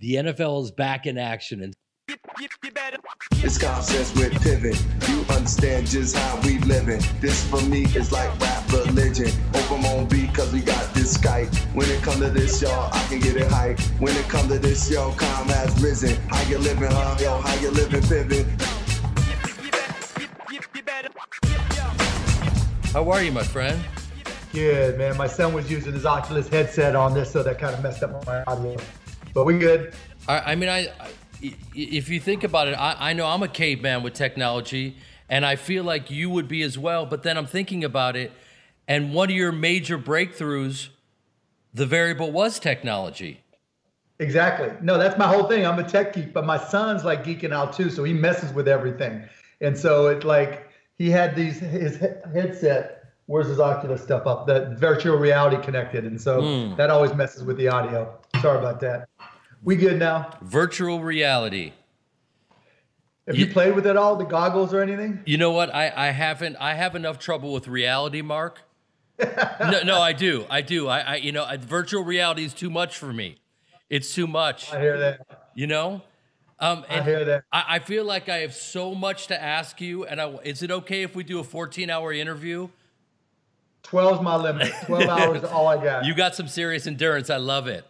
The NFL is back in action and It's concepts with pivot. You understand just how we living. This for me is like rap religion. Open on beat cause we got this Skype. When it come to this, y'all, I can get it hype. When it come to this, yo, calm has risen. How you living, huh? Yo, how you living, Piven? how are you, my friend? Good, man. My son was using his Oculus headset on this, so that kind of messed up my audio. But we good. I, I mean, I, I- if you think about it, I, I know I'm a caveman with technology, and I feel like you would be as well. But then I'm thinking about it, and one of your major breakthroughs, the variable was technology. Exactly. No, that's my whole thing. I'm a tech geek, but my son's like geeking out too, so he messes with everything. And so it's like he had these his headset. Where's his Oculus stuff up? That virtual reality connected, and so hmm. that always messes with the audio. Sorry about that. We good now? Virtual reality. Have you, You- played with it all, the goggles or anything? You know what? I, I haven't. I have enough trouble with reality, Mark. no, no, I do. I do. I, I you know, I, virtual reality is too much for me. It's too much. I hear that. You know. Um, I hear that. I, I feel like I have so much to ask you. And I, is it okay if we do a 14-hour interview? 12's my limit. 12 hours is all I got. You got some serious endurance. I love it.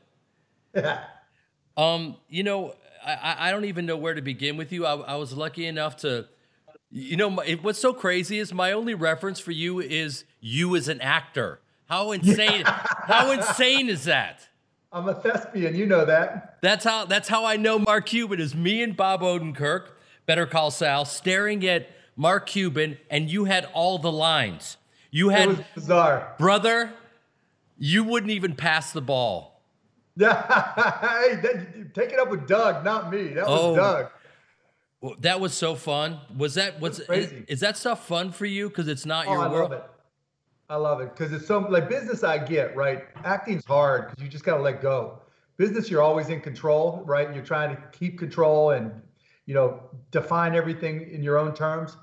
Um, you know, I- I, don't even know where to begin with you. I, I was lucky enough to, you know, my, what's so crazy is my only reference for you is you as an actor. How insane! how insane is that? I'm a thespian, you know that. That's how. That's how I know Mark Cuban is me and Bob Odenkirk, Better Call Saul, staring at Mark Cuban, and you had all the lines. You It had was bizarre. brother. You wouldn't even pass the ball. Yeah, hey, that, take it up with Doug, not me. That was Oh. Doug. Well, That was so fun. Was that was is, is that stuff fun for you? Because it's not Oh, your I world. love it. I love it because it's so like business. I get right. Acting's hard because you just gotta let go. Business, you're always in control, right? You're trying to keep control and you know define everything in your own terms.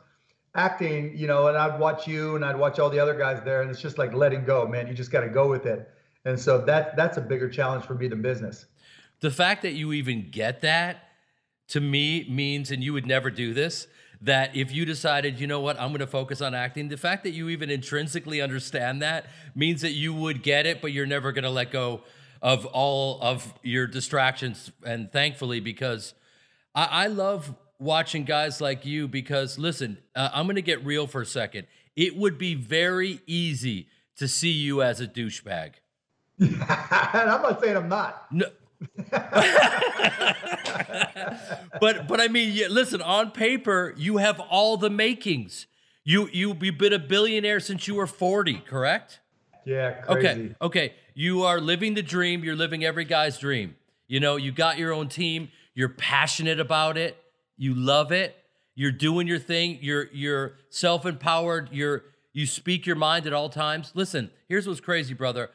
Acting, you know, and I'd watch you and I'd watch all the other guys there, and it's just like letting go, man. You just got to go with it. And so that that's a bigger challenge for me than business. The fact that you even get that to me means, and you would never do this, that if you decided, you know what, I'm going to focus on acting, the fact that you even intrinsically understand that means that you would get it, but you're never going to let go of all of your distractions. And thankfully, because I, I love watching guys like you, because listen, uh, I'm going to get real for a second. It would be very easy to see you as a douchebag. And I'm not saying I'm not. No. but but I mean, yeah, listen. On paper, you have all the makings. You you you've been a billionaire since you were forty, correct? Yeah, crazy. Okay, okay. You are living the dream. You're living every guy's dream. You know, you got your own team. You're passionate about it. You love it. You're doing your thing. You're you're self-empowered. You're you speak your mind at all times. Listen, here's what's crazy, brother.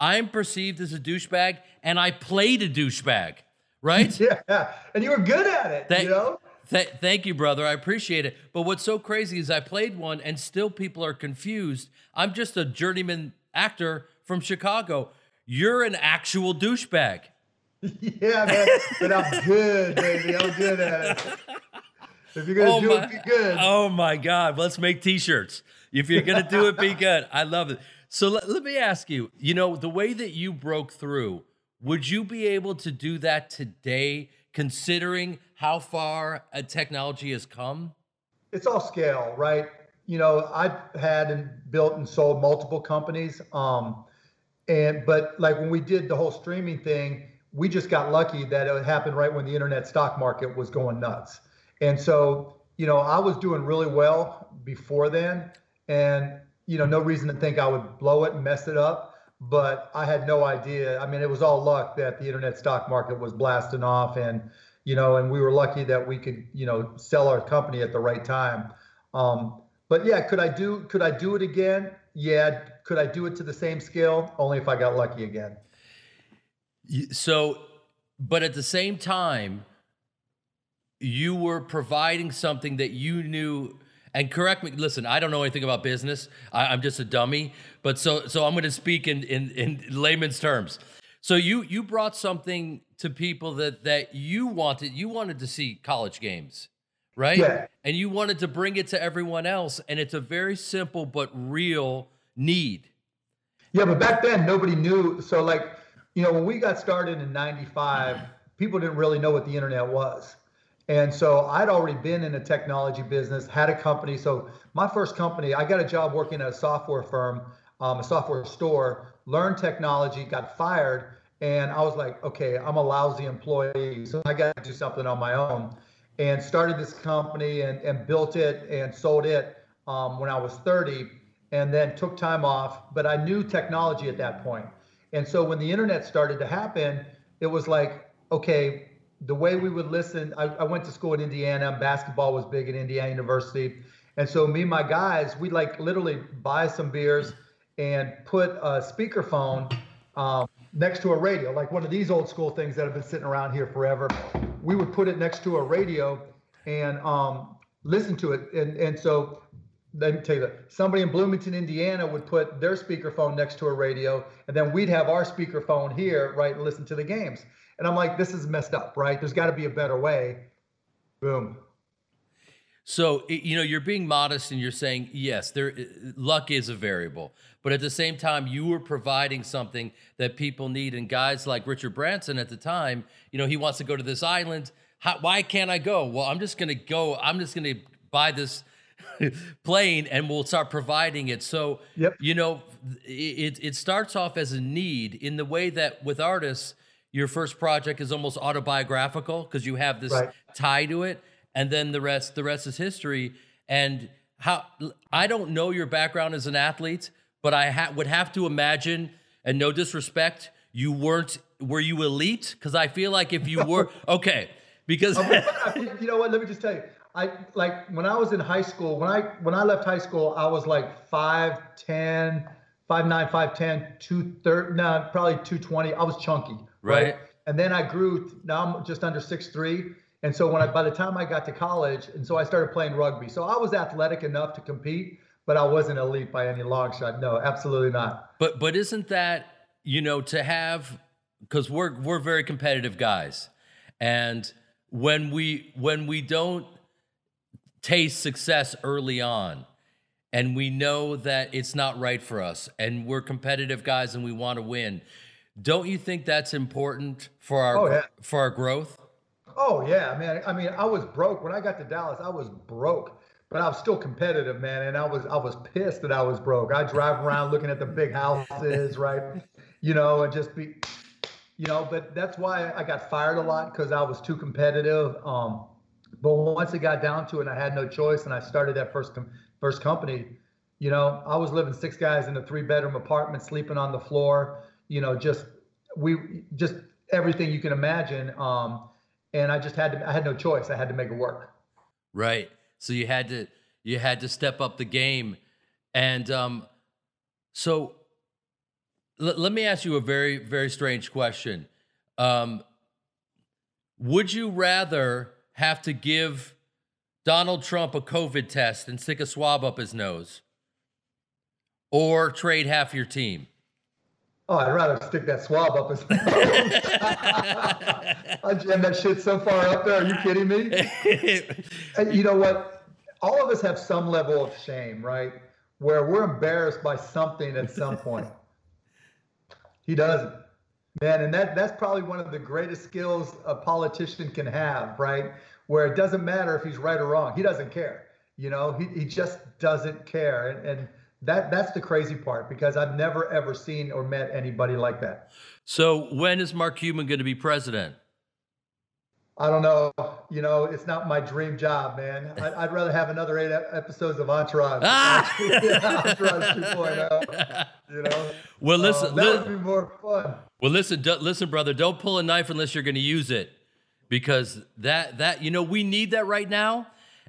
I'm perceived as a douchebag, and I played a douchebag, right? Yeah, and you were good at it. Thank, you know. th- thank you, brother. I appreciate it. But what's so crazy is I played one, and still people are confused. I'm just a journeyman actor from Chicago. You're an actual douchebag. Yeah, man. But I'm good, baby. I'm good at it. If you're gonna Oh do my, it, be good. oh my God. Let's make t-shirts. If you're gonna do it, be good. I love it. So let, let me ask you, you know, the way that you broke through Would you be able to do that today, considering how far a technology has come? It's all scale, right? You know, I've had and built and sold multiple companies. Um, and but like when we did the whole streaming thing, we just got lucky that it happened right when the internet stock market was going nuts. And so, you know, I was doing really well before then. And, you know, no reason to think I would blow it and mess it up but I had no idea. I mean, it was all luck that the internet stock market was blasting off, and you know, and we were lucky that we could, you know, sell our company at the right time. Um, but yeah, could I do could I do it again? Yeah. Could I do it to the same scale? Only if I got lucky again. So, but at the same time, you were providing something that you knew and correct me. Listen, I don't know anything about business. I, am just a dummy. But so so I'm going to speak in, in in layman's terms. So you you brought something to people that that you wanted. You wanted to see college games, right? Yeah. And you wanted to bring it to everyone else. And it's a very simple but real need. Yeah, but back then nobody knew. So like, you know, when we got started in '95, people didn't really know what the internet was. And so I'd already been in a technology business, had a company. So my first company, I got a job working at a software firm, um, a software store, learned technology, got fired. And I was like, okay, I'm a lousy employee. So I got to do something on my own. And started this company and, and built it and sold it um, when I was 30 and then took time off. But I knew technology at that point. And so when the internet started to happen, it was like, okay, the way we would listen, I, I, went to school in Indiana. Basketball was big at Indiana University, and so me and my guys, we like literally buy some beers and put a speakerphone um, next to a radio, like one of these old school things that have been sitting around here forever. We would put it next to a radio and um, listen to it, and and so let me tell you that somebody in Bloomington, Indiana would put their speakerphone next to a radio, and then we'd have our speakerphone here, right, and listen to the games. And I'm like, this is messed up, right? There's got to be a better way. Boom. So you know you're being modest and you're saying yes, there luck is a variable, but at the same time you were providing something that people need. And guys like Richard Branson at the time, you know, he wants to go to this island. How, why can't I go? Well, I'm just going to go. I'm just going to buy this plane and we'll start providing it. So yep. you know, it it starts off as a need in the way that with artists your first project is almost autobiographical because you have this right. tie to it and then the rest the rest is history. And how i don't know your background as an athlete but i ha- would have to imagine and no disrespect you weren't were you elite? Because i feel like if you were okay because you know what let me just tell you. I like when i was in high school when i when i left high school i was like 5 10 5 9 5 10 2 30 no probably 220 i was chunky right? right? And then I grew. Now I'm just under six three. And so when I, by the time I got to college, and so I started playing rugby. So I was athletic enough to compete, but I wasn't elite by any long shot. No, absolutely not. But but isn't that you know to have because we're we're very competitive guys, and when we when we don't taste success early on, and we know that it's not right for us, and we're competitive guys and we want to win don't you think that's important for our oh, yeah. for our growth? Oh yeah, man. I mean, I was broke when I got to Dallas. I was broke, but I was still competitive, man. And I was I was pissed that I was broke. I drive around looking at the big houses, right? You know, and just be, you know. But that's why I got fired a lot because I was too competitive. Um, but once it got down to it, and I had no choice, and I started that first com- first company. You know, I was living six guys in a three bedroom apartment, sleeping on the floor you know, just we just everything you can imagine. Um, and I just had to, I had no choice. I had to make it work. Right. So you had to, you had to step up the game. And um, so l- let me ask you a very, very strange question. Um, would you rather have to give Donald Trump a COVID test and stick a swab up his nose or trade half your team? Oh, I'd rather stick that swab up his nose. I jammed that shit so far up there. Are you kidding me? and you know what? All of us have some level of shame, right? Where we're embarrassed by something at some point. He doesn't. Man, and that that's probably one of the greatest skills a politician can have, right? Where it doesn't matter if he's right or wrong. He doesn't care. You know, he, he just doesn't care. And, and that that's the crazy part because I've never ever seen or met anybody like that. So when is Mark Cuban going to be president? I don't know. You know, it's not my dream job, man. I'd, I'd rather have another eight episodes of Entourage. Ah! Entourage 2.0. You know. Well, listen. Uh, that li- would be more fun. well, listen, do, listen, brother. Don't pull a knife unless you're going to use it, because that that you know we need that right now.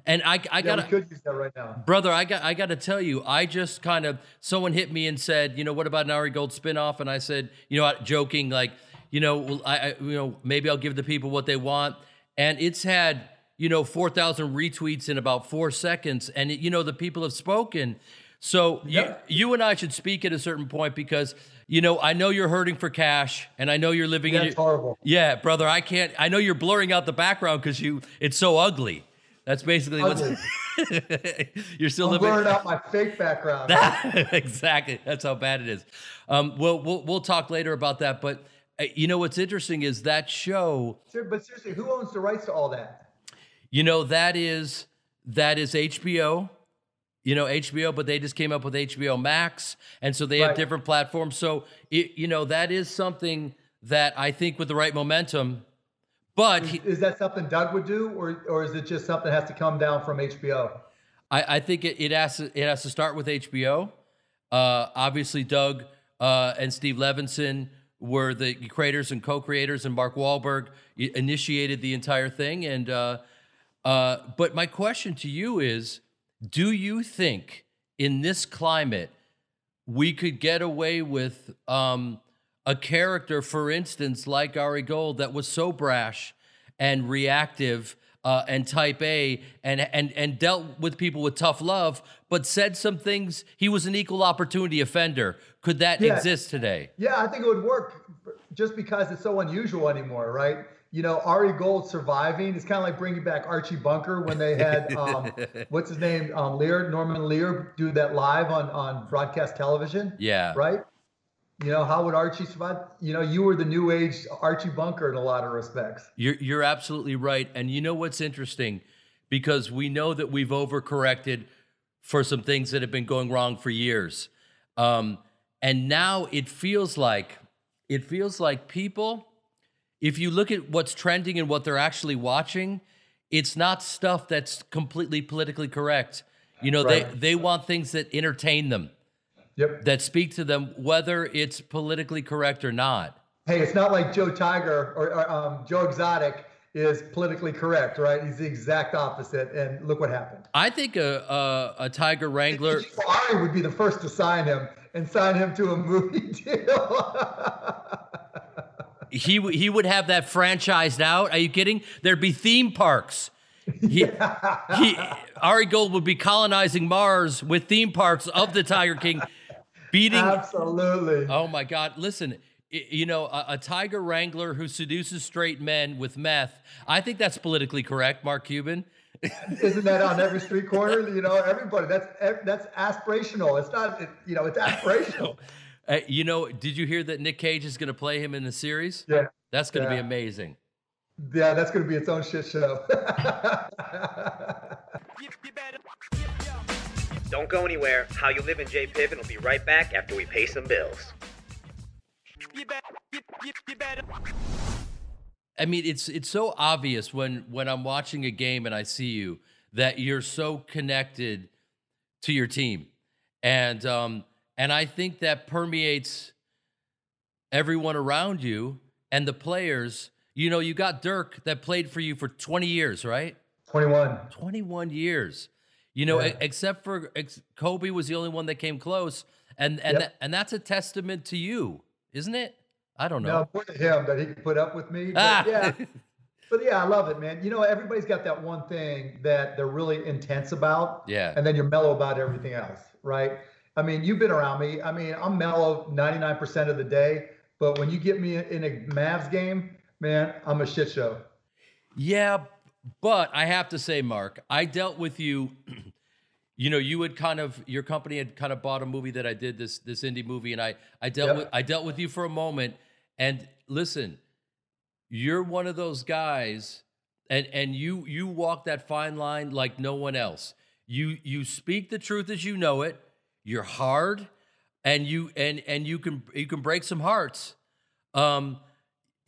And I I Yeah, gotta could use that right now. brother, I got I got to tell you, I just kind of someone hit me and said, you know, what about an Ari Gold spinoff? And I said, you know, joking like, you know, well, I, I you know maybe I'll give the people what they want, and it's had you know four thousand retweets in about four seconds, and it, you know the people have spoken. So Yeah. you you and I should speak at a certain point because you know I know you're hurting for cash, and I know you're living in That's your, horrible. yeah, brother. I can't. I know you're blurring out the background because you. It's so ugly. That's basically what's. you're still I'm living. blurring out my fake background. exactly. That's how bad it is. Um, we'll, we'll we'll talk later about that. But uh, you know what's interesting is that show. Ser- but seriously, who owns the rights to all that? You know that is that is HBO. You know HBO, but they just came up with HBO Max, and so they have different platforms. So it, you know that is something that I think with the right momentum. But he, Is that something Doug would do, or or is it just something that has to come down from HBO? I, I think it, it has to it has to start with HBO. Uh, obviously, Doug uh, and Steve Levinson were the creators and co-creators, and Mark Wahlberg initiated the entire thing. And uh, uh, but my question to you is: Do you think in this climate we could get away with um, a character, for instance, like Ari Gold, that was so brash and reactive uh, and type A and, and, and dealt with people with tough love, but said some things. He was an equal opportunity offender. Could that Yeah. exist today? Yeah, I think it would work just because it's so unusual anymore, right? You know, Ari Gold surviving is kind of like bringing back Archie Bunker when they had um, what's his name, um, Lear, Norman Lear, do that live on on broadcast television. Yeah. Right. You know, how would Archie survive? You know, you were the new age Archie Bunker in a lot of respects. You're you're absolutely right. And you know what's interesting? Because we know that we've overcorrected for some things that have been going wrong for years. Um, and now it feels like it feels like people, if you look at what's trending and what they're actually watching, it's not stuff that's completely politically correct. You know, Right. they they want things that entertain them, Yep. that speak to them, whether it's politically correct or not. Hey, it's not like Joe Tiger or, or um, Joe Exotic is politically correct, right? He's the exact opposite. And look what happened. I think a a, a Tiger Wrangler. Ari would be the first to sign him and sign him to a movie deal. he he would have that franchised out. Are you kidding? There'd be theme parks. He, he, Ari Gold would be colonizing Mars with theme parks of the Tiger King, beating. Absolutely. Oh my God! Listen, you know a, a tiger wrangler who seduces straight men with meth. I think that's politically correct, Mark Cuban. Isn't that on every street corner? You know, everybody. That's that's aspirational. It's not. It, you know, it's aspirational. Uh, you know, did you hear that Nick Cage is going to play him in the series? Yeah. That's going to be amazing. Yeah, that's going to be its own shit show. Don't go anywhere. How You Live in J Piven will be right back after we pay some bills. I mean, it's it's so obvious when when I'm watching a game and I see you that you're so connected to your team, and um and I think that permeates everyone around you and the players. You know, you got Dirk that played for you for 20 years, right? 21. 21 years. You know, Yeah. except for ex- Kobe was the only one that came close, and and Yep. that, and that's a testament to you, isn't it? I don't know. Now, more to him that he could put up with me. But Ah. yeah. But yeah, I love it, man. You know, everybody's got that one thing that they're really intense about. Yeah. And then you're mellow about everything else, right? I mean, you've been around me. I mean, I'm mellow 99% of the day. But when you get me in a Mavs game, man, I'm a shit show. Yeah, but I have to say, Mark, I dealt with you. You know, you had kind of your company had kind of bought a movie that I did this this indie movie, and I I dealt Yep. with I dealt with you for a moment, And listen, you're one of those guys and and you you walk that fine line like no one else. You you speak the truth as you know it. You're hard and you and and you can you can break some hearts. Um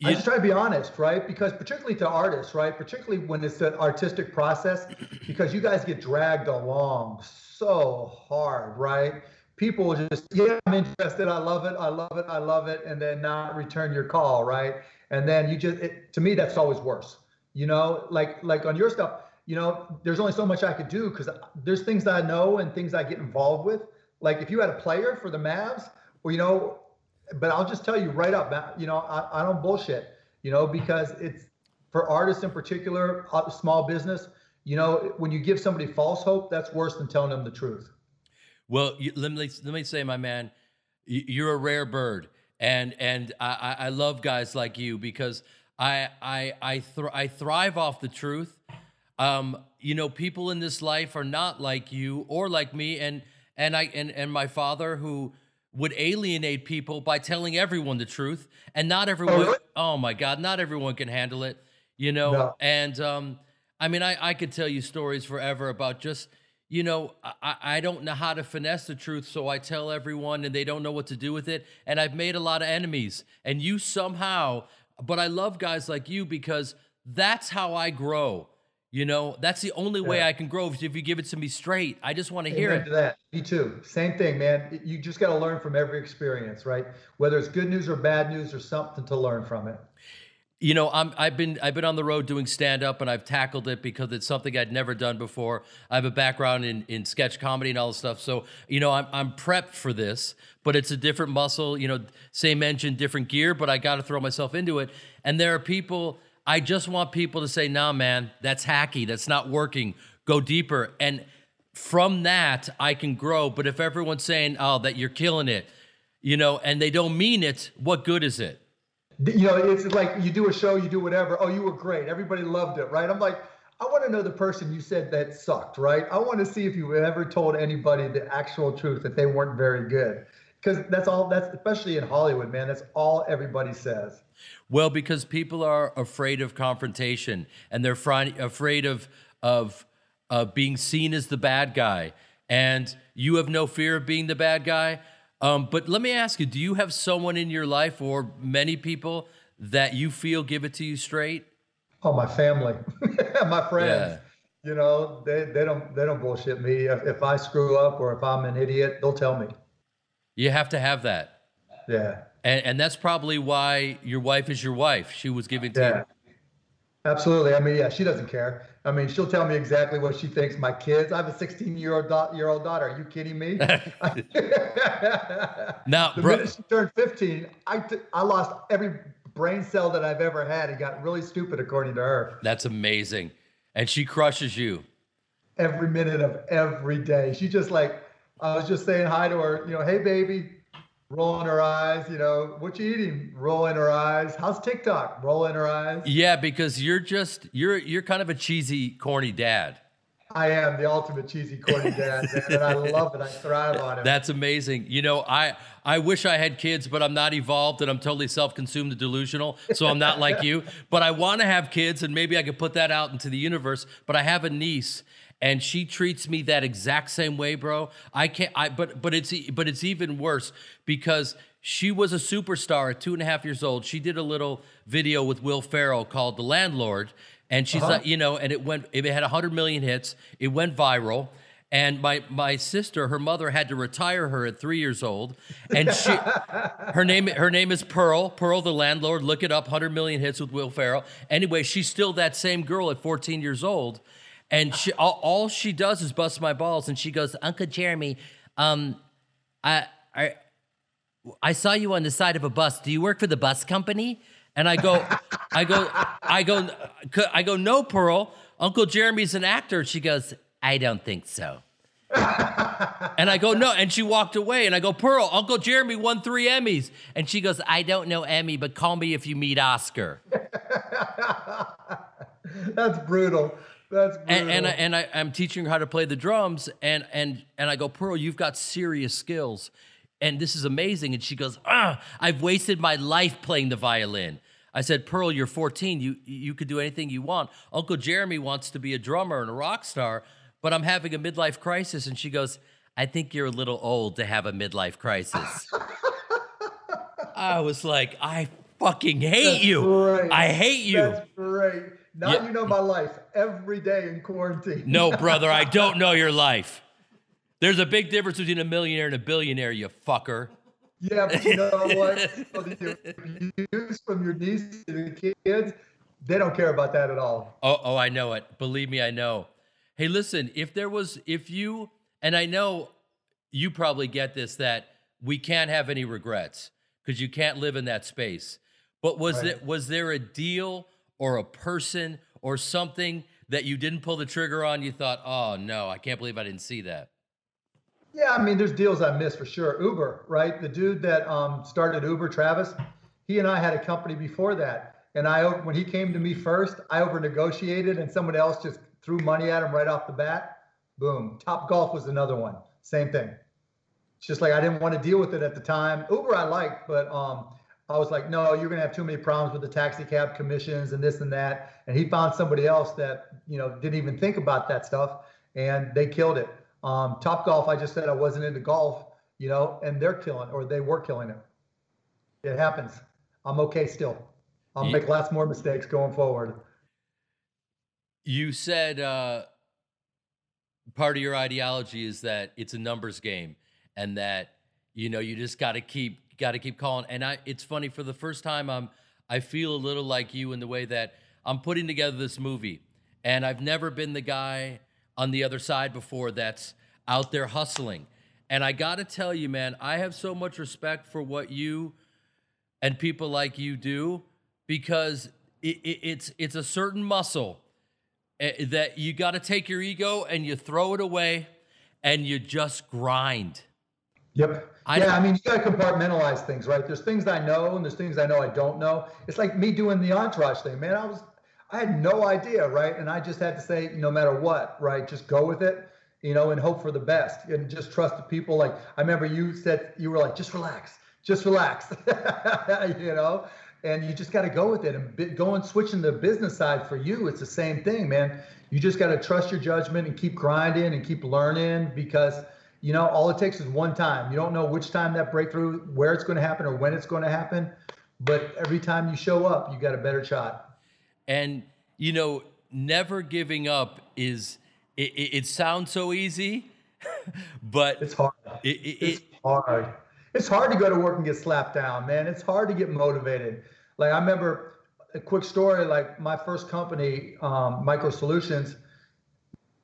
I you- just try to be honest, right? Because particularly to artists, right? Particularly when it's an artistic process, because you guys get dragged along so hard, right? People will just, yeah, I'm interested. I love it. I love it. I love it. And then not return your call, right? And then you just, it, to me, that's always worse. You know, like like on your stuff, you know, there's only so much I could do because there's things that I know and things I get involved with. Like if you had a player for the Mavs, well, you know, but I'll just tell you right up, you know, I, I don't bullshit, you know, because it's for artists in particular, small business, you know, when you give somebody false hope, that's worse than telling them the truth. Well, let me let me say, my man, you're a rare bird, and and I, I I love guys like you because I I I thr- I thrive off the truth. Um, you know, people in this life are not like you or like me, and and I and and my father who would alienate people by telling everyone the truth, and not everyone. really? oh my God, not everyone can handle it. You know, No. and um, I mean, I, I could tell you stories forever about just, you know, I, I don't know how to finesse the truth, so I tell everyone and they don't know what to do with it. And I've made a lot of enemies. And you somehow, but I love guys like you because that's how I grow. You know, that's the only way I can grow is if you give it to me straight. I just want to hear it. to that. Me too. Same thing, man. You just got to learn from every experience, right? Whether it's good news or bad news, or something to learn from it. You know, I'm I've been I've been on the road doing stand up and I've tackled it because it's something I'd never done before. I have a background in in sketch comedy and all this stuff. So, you know, I'm I'm prepped for this, but it's a different muscle, you know, same engine, different gear, but I got to throw myself into it. And there are people I just want people to say, "Nah, man, that's hacky. That's not working. Go deeper." And from that, I can grow, but if everyone's saying, "Oh, that you're killing it," you know, and they don't mean it, what good is it? you know, it's like you do a show, you do whatever. Oh, you were great. Everybody loved it, right? I'm like, I want to know the person you said that sucked, right? I want to see if you ever told anybody the actual truth that they weren't very good. Because that's all, that's especially in Hollywood, man. That's all everybody says. Well, because people are afraid of confrontation and they're fri- afraid of of uh, being seen as the bad guy, and you have no fear of being the bad guy. Um, but let me ask you: Do you have someone in your life, or many people, that you feel give it to you straight? Oh, my family, my friends. Yeah. You know, they, they don't they don't bullshit me. If, if I screw up or if I'm an idiot, they'll tell me. You have to have that, Yeah. And, and that's probably why your wife is your wife. She was giving to you. Absolutely. I mean, yeah, she doesn't care. I mean, she'll tell me exactly what she thinks. My kids. I have a 16 year old da- year old daughter. Are you kidding me? Now, the bro- minute she turned 15, I t- I lost every brain cell that I've ever had. It got really stupid, according to her. That's amazing, and she crushes you. Every minute of every day. She just like, I was just saying hi to her. You know, hey baby, rolling her eyes. You know, what you eating? Rolling her eyes. How's TikTok? Rolling her eyes. Yeah, because you're just you're you're kind of a cheesy, corny dad. I am the ultimate cheesy corny dad, man, and I love it. I thrive on it. That's amazing. You know, I I wish I had kids, but I'm not evolved and I'm totally self-consumed and delusional. So I'm not like you. But I want to have kids and maybe I could put that out into the universe. But I have a niece and she treats me that exact same way, bro. I can't I but but it's but it's even worse because she was a superstar at two and a half years old. She did a little video with Will Ferrell called The Landlord. And she's uh-huh. like, you know, and it went, it had 100 million hits. It went viral. And my my sister, her mother had to retire her at three years old, and she, her name her name is Pearl. Pearl, the landlord. Look it up. Hundred million hits with Will Ferrell. Anyway, she's still that same girl at 14 years old, and she all, all she does is bust my balls. And she goes, Uncle Jeremy, um, I I I saw you on the side of a bus. Do you work for the bus company? And I go, I go, I go, I go, no, Pearl. Uncle Jeremy's an actor. She goes, I don't think so. and I go, no. And she walked away. And I go, Pearl, Uncle Jeremy won three Emmys. And she goes, I don't know Emmy, but call me if you meet Oscar. That's brutal. That's brutal. and and, I, and I, I'm teaching her how to play the drums, and and and I go, Pearl, you've got serious skills. and this is amazing. And she goes, ah, I've wasted my life playing the violin. I said, Pearl, you're 14. You you could do anything you want. Uncle Jeremy wants to be a drummer and a rock star, but I'm having a midlife crisis. And she goes, I think you're a little old to have a midlife crisis. I was like, I fucking hate That's you. great. I hate you. That's great. Now Yeah. you know my life every day in quarantine. No, brother, I don't know your life. There's a big difference between a millionaire and a billionaire, you fucker. Yeah, but you know what? The views from your niece to the kids, they don't care about that at all. Oh, oh, I know it. Believe me, I know. Hey, listen, if there was, if you, and I know you probably get this, that we can't have any regrets because you can't live in that space. But was Right. it was there a deal or a person or something that you didn't pull the trigger on? You thought, oh no, I can't believe I didn't see that. Yeah, I mean, there's deals I missed for sure. Uber, right? The dude that um, started Uber, Travis, he and I had a company before that. And I, when he came to me first, I over negotiated and someone else just threw money at him right off the bat. Boom. Top Golf was another one. Same thing. It's just like I didn't want to deal with it at the time. Uber I liked, but um, I was like, no, you're gonna have too many problems with the taxi cab commissions and this and that. And he found somebody else that you know didn't even think about that stuff, and they killed it. Um, Top Golf, I just said I wasn't into golf, you know, and they're killing, or they were killing it. It happens. I'm okay still. I'll Ye- make lots more mistakes going forward. You said uh, part of your ideology is that it's a numbers game, and that you know you just got to keep got to keep calling. And I, it's funny for the first time, I'm I feel a little like you in the way that I'm putting together this movie, and I've never been the guy on the other side before that's out there hustling. And I got to tell you, man, I have so much respect for what you and people like you do because it, it, it's it's a certain muscle eh, that you got to take your ego and you throw it away and you just grind. Yep. I yeah, I mean, you got to compartmentalize things, right? There's things I know, and there's things I know I don't know. It's like me doing the entourage thing, man. I was, I had no idea, right? And I just had to say, no matter what, right? Just go with it, you know, and hope for the best, and just trust the people. Like I remember you said, you were like, just relax, just relax, you know. And you just got to go with it and going switching the business side for you. It's the same thing, man. You just got to trust your judgment and keep grinding and keep learning because you know all it takes is one time. You don't know which time that breakthrough where it's going to happen or when it's going to happen but every time you show up you got a better shot. And you know, never giving up is it, it, it sounds so easy, but it's hard. it, it, it's hard. It's hard to go to work and get slapped down man. It's hard to get motivated. Like i remember a quick story like my first company um, MicroSolutions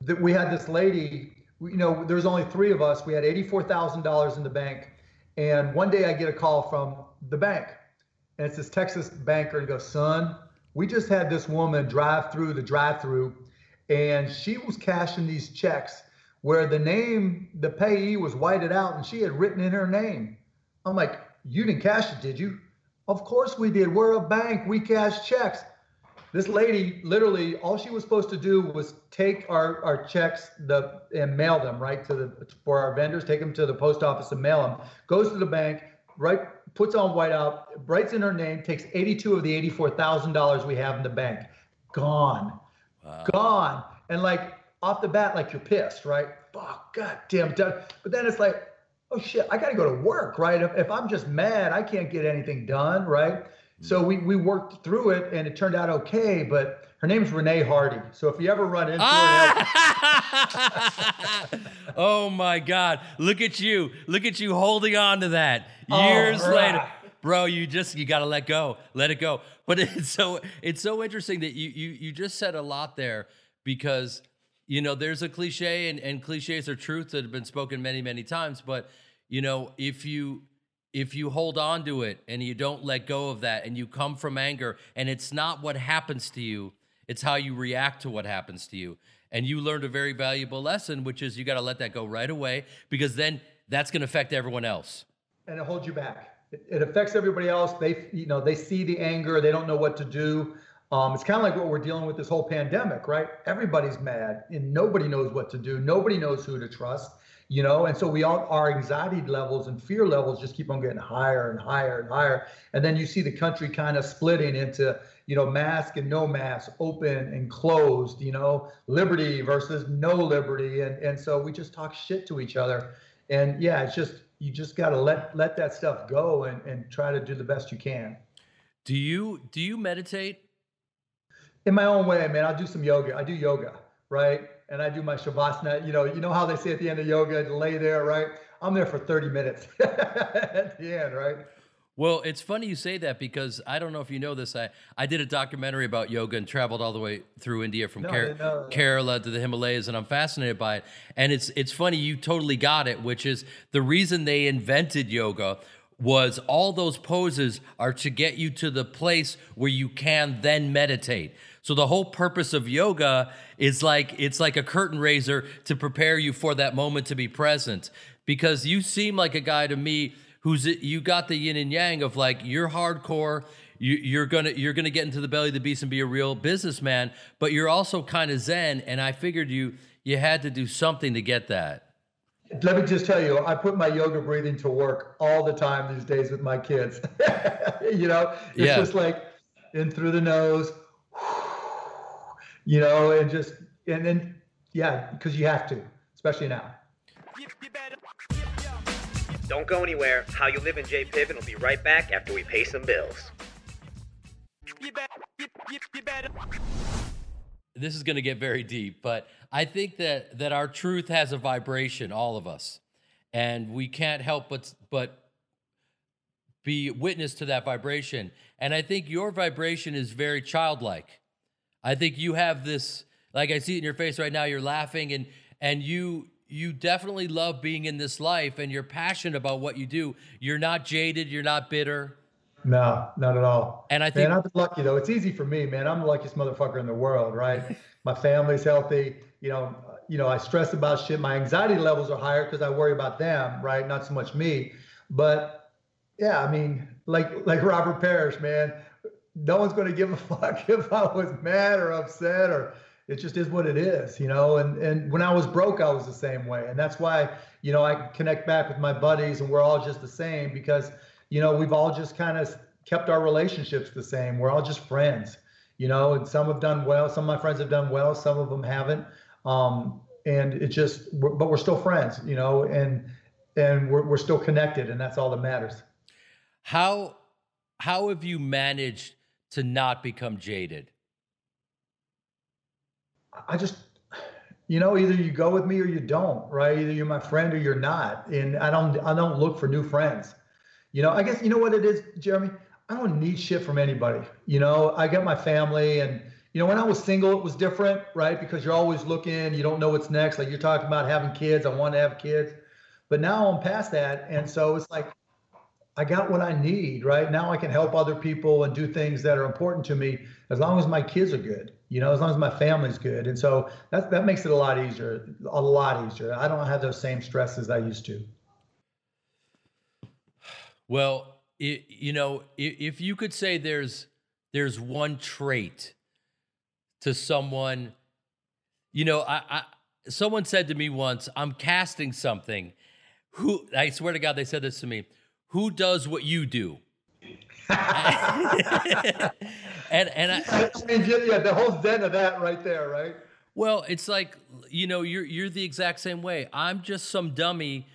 that we had this lady you know there was only three of us. We had $84000 in the bank. And one day i get a call from the bank. And it's this texas banker and goes son we just had this woman drive through the drive through and she was cashing these checks where the name the payee was whited out and she had written in her name. I'm like you didn't cash it did you? Of course we did. We're a bank. We cash checks this lady literally all she was supposed to do was take our, our checks the and mail them right to the for our vendors take them to the post office and mail them. Goes to the bank right puts on whiteout writes in her name takes 82 of the $84000 we have in the bank. Gone. Gone. And like off the bat like you're pissed right? Fuck god damn done. but then it's like oh shit i gotta go to work right? If, if i'm just mad i can't get anything done right so we, we worked through it and it turned out okay but her name's renee hardy so if you ever run into her ah! oh my God. Look at you. Look at you holding on to that oh, years All later. right. Bro, you just you gotta let go. Let it go. But it's so it's so interesting that you you you just said a lot there because you know there's a cliche and, and cliches are truths that have been spoken many, many times. But you know, if you if you hold on to it and you don't let go of that and you come from anger and it's not what happens to you it's how you react to what happens to you and you learned a very valuable lesson which is you got to let that go right away because then that's going to affect everyone else and it holds you back. It, it affects everybody else. They, you know, they see the anger. They don't know what to do. Um, it's kind of like what we're dealing with this whole pandemic, right? Everybody's mad and nobody knows what to do. Nobody knows who to trust. You know and so we all our anxiety levels and fear levels just keep on getting higher and higher and higher and then you see the country kind of splitting into you know mask and no mask open and closed you know liberty versus no liberty and and so we just talk shit to each other and yeah it's just you just got to let let that stuff go and and try to do the best you can Do you do you meditate? in my own way, man. I'll do some yoga. I do yoga, right? And I do my shavasana. You know, you know how they say at the end of yoga, to lay there, right? I'm there for 30 minutes at the end, right? Well, it's funny you say that because I don't know if you know this. I, I did a documentary about yoga and traveled all the way through India from No, Ker- that. Kerala to the Himalayas, and I'm fascinated by it. And it's it's funny you totally got it, which is the reason they invented yoga was all those poses are to get you to the place where you can then meditate. So the whole purpose of yoga is like it's like a curtain raiser to prepare you for that moment to be present. Because you seem like a guy to me who's you got the yin and yang of like you're hardcore you, you're gonna you're gonna get into the belly of the beast and be a real businessman but you're also kind of zen and i figured you you had to do something to get that Let me just tell you, I put my yoga breathing to work all the time these days with my kids. you know, it's Yeah. just like in through the nose, you know, and just, and then, yeah, because you have to, especially now. Don't go anywhere. How You Live in J Piven will be right back after we pay some bills. this is going to get very deep but i think that that our truth has a vibration all of us and we can't help but but be witness to that vibration and i think your vibration is very childlike i think you have this like i see it in your face right now you're laughing and and you you definitely love being in this life and you're passionate about what you do you're not jaded you're not bitter No, not at all. And I think- man, I've been lucky though. It's easy for me, man. I'm the luckiest motherfucker in the world, right? My family's healthy. You know, you know, I stress about shit. My anxiety levels are higher because I worry about them, right? Not so much me. But yeah, I mean, like like Robert Parrish, man. No one's going to give a fuck if I was mad or upset or it just is what it is, you know. And and when I was broke, I was the same way, and that's why you know I connect back with my buddies, and we're all just the same because you know we've all just kind of kept our relationships the same. We're all just friends, you know. And some have done well, some of my friends have done well, some of them haven't. Um, and it just, but we're still friends, you know, and and we're we're still connected, and that's all that matters. How how have you managed to not become jaded? I just, you know, either you go with me or you don't, right? Either you're my friend or you're not. And I don't, I don't look for new friends. You know, I guess you know what it is, Jeremy. I don't need shit from anybody. You know, I got my family, and you know, when I was single, it was different, right? Because you're always looking. You don't know what's next. Like you're talking about having kids. I want to have kids, but now I'm past that, and so it's like I got what I need, right? Now I can help other people and do things that are important to me as long as my kids are good, you know, as long as my family's good. And so that that makes it a lot easier, a lot easier. I don't have those same stresses I used to. Well, i you know, if, if you could say there's there's one trait to someone, you know, I, I someone said to me once, I'm casting something. Who I swear to God, they said this to me. Who does what you do? and and I, I mean, yeah, yeah, the whole zen of that right there, right? Well, it's like you know, you're you're the exact same way. I'm just some dummy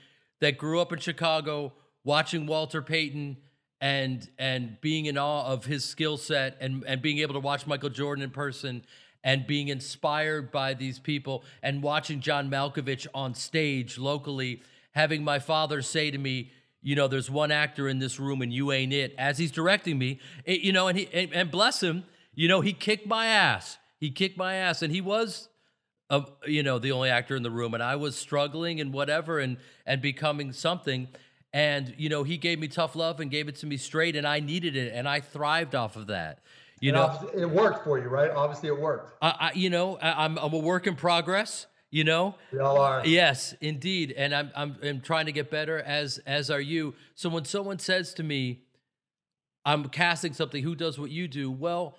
that grew up in Chicago watching Walter Payton and and being in awe of his skill set and and being able to watch Michael Jordan in person and being inspired by these people and watching John Malkovich on stage locally having my father say to me you know there's one actor in this room and you ain't it as he's directing me It- you know and he and, and bless him you know he kicked my ass he kicked my ass and he was of you know the only actor in the room and i was struggling and whatever and and becoming something and you know he gave me tough love and gave it to me straight and i needed it and i thrived off of that you And know it worked for you, right? Obviously, it worked. I, I you know I, i'm i'm a work in progress you know We all are. Yes, indeed, and I'm, I'm I'm trying to get better as as are you. So when someone says to me, "I'm casting something," who does what you do? Well,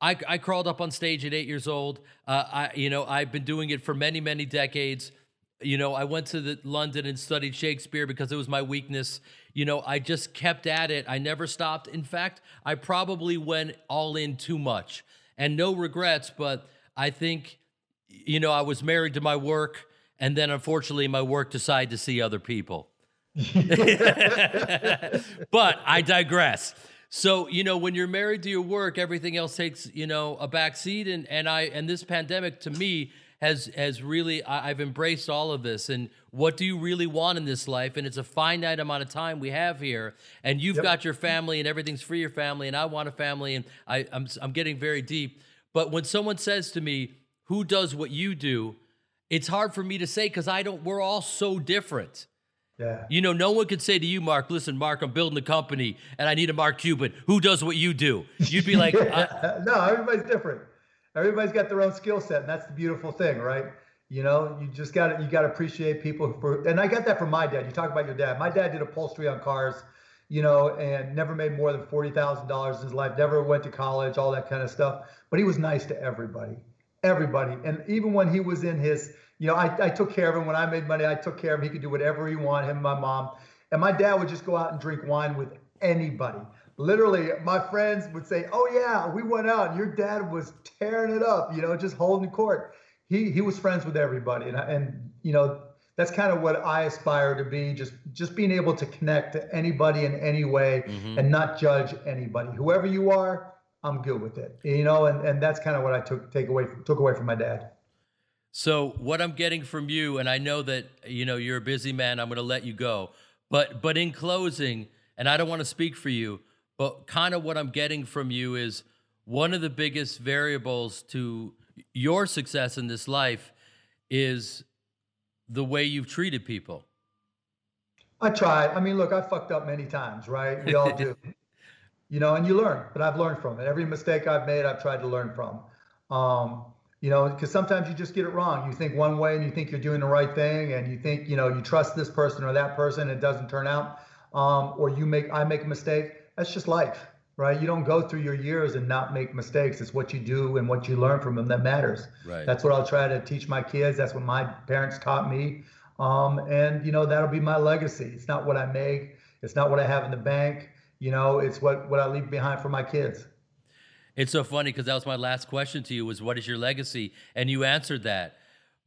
I I crawled up on stage at eight years old. Uh, I you know I've been doing it for many many decades. you know, I went to the London and studied Shakespeare because it was my weakness. You know, I just kept at it. I never stopped. In fact, I probably went all in too much. And no regrets, but I think you know, I was married to my work and then unfortunately my work decided to see other people. but I digress. So, you know, when you're married to your work, everything else takes, you know, a back seat. And, and I, and this pandemic to me has, has really, I, I've embraced all of this. And what do you really want in this life? And it's a finite amount of time we have here. And you've Yep. got your family and everything's for your family. And I want a family. And I, I'm, I'm getting very deep. But when someone says to me, who does what you do? It's hard for me to say because I don't, we're all so different. Yeah. You know, no one could say to you, Mark, listen, Mark, I'm building a company and I need a Mark Cuban. Who does what you do? You'd be like, uh, no, everybody's different. Everybody's got their own skill set, and that's the beautiful thing, right? You know, you just got to you got to appreciate people for, and I got that from my dad. You talk about your dad. My dad did upholstery on cars, you know, and never made more than forty thousand dollars in his life. Never went to college, all that kind of stuff. But he was nice to everybody, everybody, and even when he was in his, you know, I, I took care of him when I made money. I took care of him. He could do whatever he wanted. Him and my mom, and my dad would just go out and drink wine with anybody. Literally, my friends would say, "Oh yeah, we went out. and Your dad was tearing it up, you know, just holding court." He he was friends with everybody, and and you know that's kind of what I aspire to be. Just just being able to connect to anybody in any way mm-hmm. and not judge anybody. Whoever you are, I'm good with it. You know, and and that's kind of what I took take away took away from my dad. so what I'm getting from you, and I know that, you know, you're a busy man, I'm going to let you go. But, but in closing, and I don't want to speak for you, but kind of what I'm getting from you is one of the biggest variables to your success in this life is the way you've treated people. I tried. I mean, look, I fucked up many times, right? We all do. You know, and you learn, but I've learned from it. Every mistake I've made, I've tried to learn from. Um, you know, because sometimes you just get it wrong. You think one way and you think you're doing the right thing, and you think, you know, you trust this person or that person, and it doesn't turn out. Um, or you make, I make a mistake. That's just life, right? You don't go through your years and not make mistakes. It's what you do and what you learn from them that matters. Right. That's what I'll try to teach my kids. That's what my parents taught me. Um, and you know that'll be my legacy. It's not what I make. It's not what I have in the bank. You know, it's what what I leave behind for my kids. It's so funny because that was my last question to you was what is your legacy? And you answered that.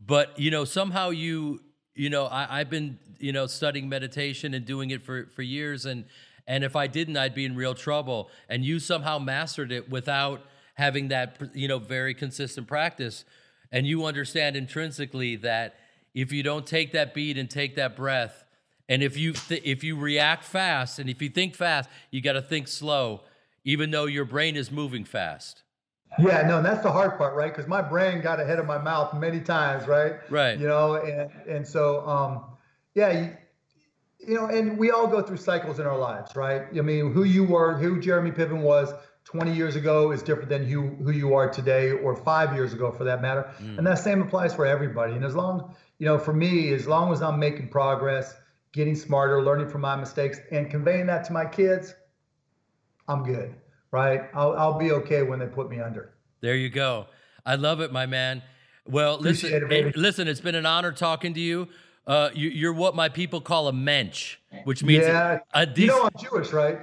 But you know, somehow you, you know, I, I've been, you know, studying meditation and doing it for for years and and if I didn't, I'd be in real trouble. And you somehow mastered it without having that, you know, very consistent practice. And you understand intrinsically that if you don't take that beat and take that breath, and if you th- if you react fast and if you think fast, you got to think slow, even though your brain is moving fast. Yeah, no, and that's the hard part, right? Because my brain got ahead of my mouth many times, right? Right. You know, and and so um, yeah, you, you know, and we all go through cycles in our lives, right? I mean, who you were, who Jeremy Piven was 20 years ago is different than who who you are today, or five years ago, for that matter. And that same applies for everybody. And as long, you know, for me, as long as I'm making progress, getting smarter, learning from my mistakes, and conveying that to my kids, I'm good, right? I'll I'll be okay when they put me under. There you go. I love it, my man. Well, listen, it, eh, listen. It's been an honor talking to you. Uh, you you're what my people call a mensch, which means yeah, a you decent. know I'm Jewish, right?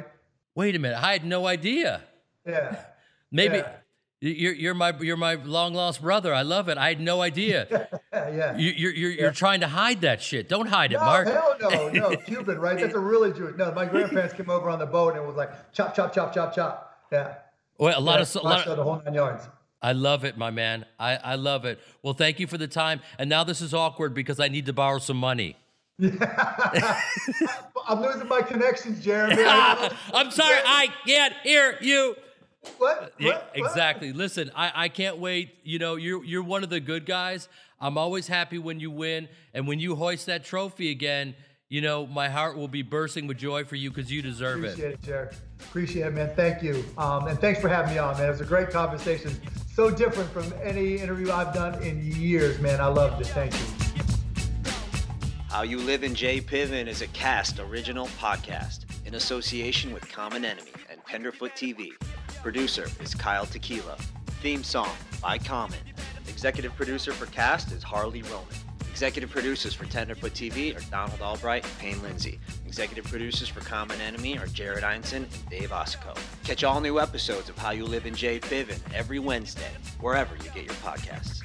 Wait a minute, I had no idea. Yeah. Maybe Yeah. You're you're my you're my long lost brother. I love it. I had no idea. Yeah, yeah. you, you're you're, you're trying to hide that shit. Don't hide it, no, Mark. hell no, no, Cuban, right? That's a really Jewish. No, my grandparents came over on the boat and it was like chop, chop, chop, chop, chop. Yeah. Well, a lot yeah, of a lot of, the whole nine yards. I love it, my man. I, I love it. Well, thank you for the time. And now this is awkward because I need to borrow some money. I'm losing my connections, Jeremy. I'm sorry, I can't hear you. What? Yeah, What? What? exactly. Listen, I, I can't wait. You know, you're you're one of the good guys. I'm always happy when you win, and when you hoist that trophy again, you know, my heart will be bursting with joy for you because you deserve it. Appreciate it, Jared. Appreciate it, man. Thank you. Um, and thanks for having me on, man. It was a great conversation. So different from any interview I've done in years, man. I loved it. Thank you. How You Live in Jay Piven is a Kast original podcast in association with Common Enemy and Tenderfoot TV. Producer is Kyle Tequila. Theme song by Common. Executive producer for Kast is Harley Roman. Executive producers for Tenderfoot TV are Donald Albright and Payne Lindsay. Executive producers for Common Enemy are Jared Einson and Dave Osico. Catch all new episodes of How You Live in J Piven every Wednesday, wherever you get your podcasts.